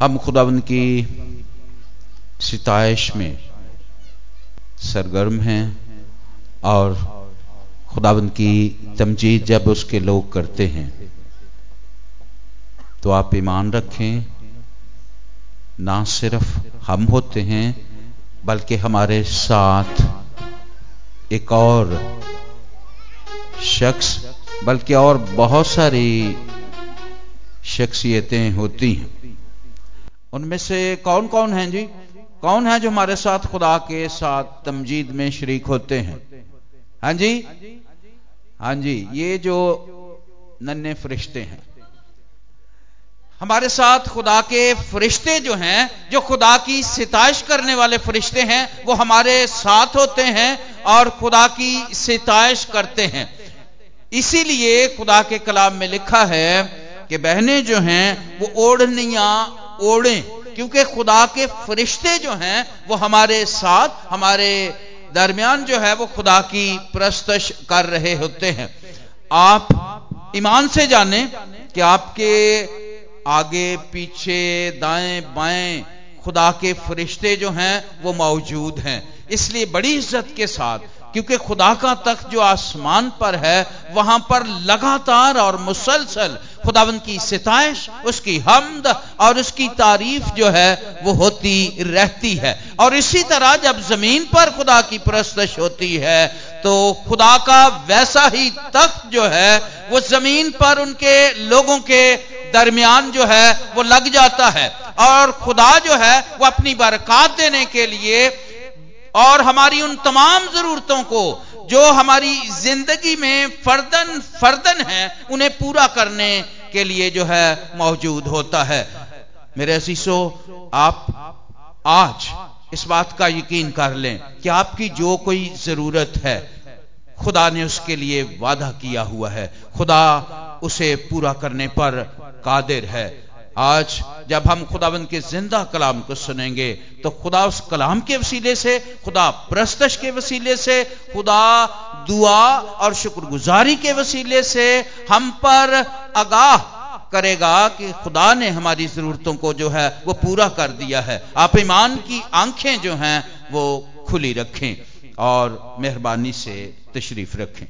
हम खुदावन की सिताइश में सरगर्म हैं और खुदावन की तमजीद जब उसके लोग करते हैं तो आप ईमान रखें, ना सिर्फ़ हम होते हैं, बल्कि हमारे साथ एक और शख्स, बल्कि और बहुत सारी शख्सियतें होती हैं। उनमें से कौन कौन हैं जी? कौन है जो हमारे साथ खुदा के साथ तमजीद में शरीक होते हैं? हाँ जी? हाँ जी, ये जो नन्हे फरिश्ते हैं। हमारे साथ खुदा के फरिश्ते जो हैं, जो खुदा की सिताइश करने वाले फरिश्ते हैं, वो हमारे साथ होते हैं और खुदा की सिताइश करते हैं। इसीलिए खुदा के कलाम में लिखा है कि बहनें जो हैं, वो ओढ़निया ओढ़े, क्योंकि खुदा के फरिश्ते जो हैं, वो हमारे साथ, हमारे दरमियान जो है, वो खुदा की प्रस्तश कर रहे होते हैं। आप ईमान से जाने कि आपके आगे, पीछे, दाएँ, बाएँ खुदा के फरिश्ते जो हैं, वो मौजूद हैं। इसलिए बड़ी इज़्ज़त के साथ, क्योंकि खुदा का तख्त जो आसमान पर है, वहाँ पर लगातार और मुसलसल खुदावन की सिताइश उसकी हमद और उसकी तारीफ़ जो है, वो होती रहती है। और इसी तरह जब ज़मीन पर खुदा की प्रस्तश होती है तो खुदा का वैसा ही तख्त जो है, वो ज़मीन पर उनके लोगों के दरमियान जो है, वो लग जाता है। और खुदा जो है, वो अपनी बरकत देने के लिए और हमारी उन तमाम जरूरतों को जो हमारी ज़िंदगी में फर्दन फर्दन है, उन्हें पूरा करने के लिए जो है मौजूद होता है। मेरे असीसो आप आज इस बात का यकीन कर लें कि आपकी जो कोई ज़रूरत है, खुदा ने उसके लिए वादा किया हुआ है। खुदा उसे पूरा करने पर कादिर है। आज जब हम खुदाबंद के ज़िंदा कलाम को सुनेंगे तो खुदा उस कलाम के वसीले से, खुदा प्रस्तश के वसीले से, खुदा दुआ और शुक्रगुजारी के वसीले से हम पर आगाह करेगा कि खुदा ने हमारी जरूरतों को जो है, वो पूरा कर दिया है। आप ईमान की आँखें जो हैं, वो खुली रखें और मेहरबानी से तशरीफ़ रखें।